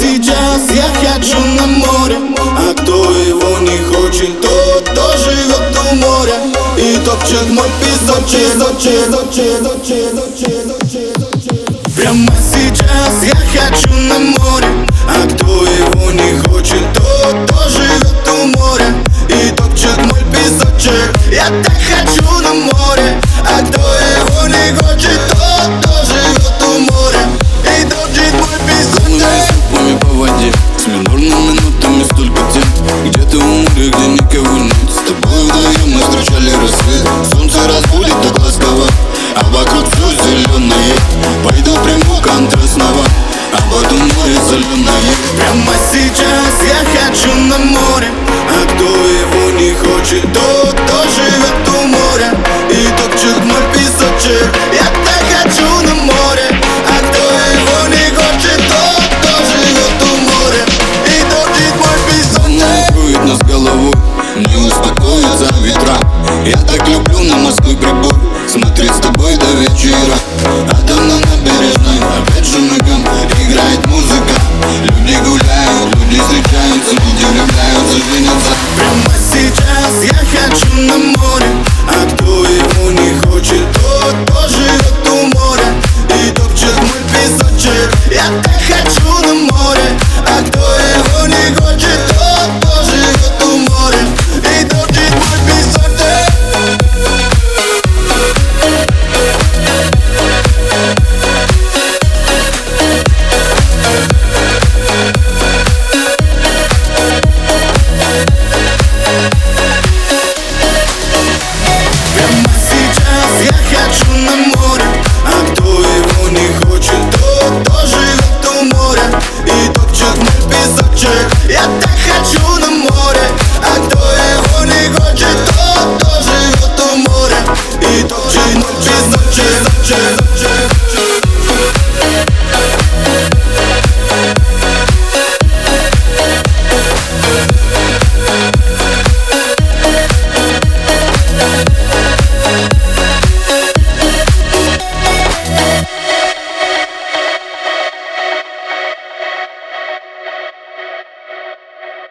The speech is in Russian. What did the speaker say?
сейчас я хочу на море А кто его не хочет, тот тоже живет у моря. И топчет мой песочек. Прямо сейчас я хочу на море А кто его не хочет, тот тоже живет у моря. И топчет мой песочек Я так хочу на море. А кто Прямо сейчас я хочу на море А кто его не хочет, тот тоже живет у моря. И топчет мой песочек Я так хочу на море. А кто его не хочет, тот тоже живет у моря. И топчет мой песочек. Накроет нас головой Не успокоится ветра. Я так yeah.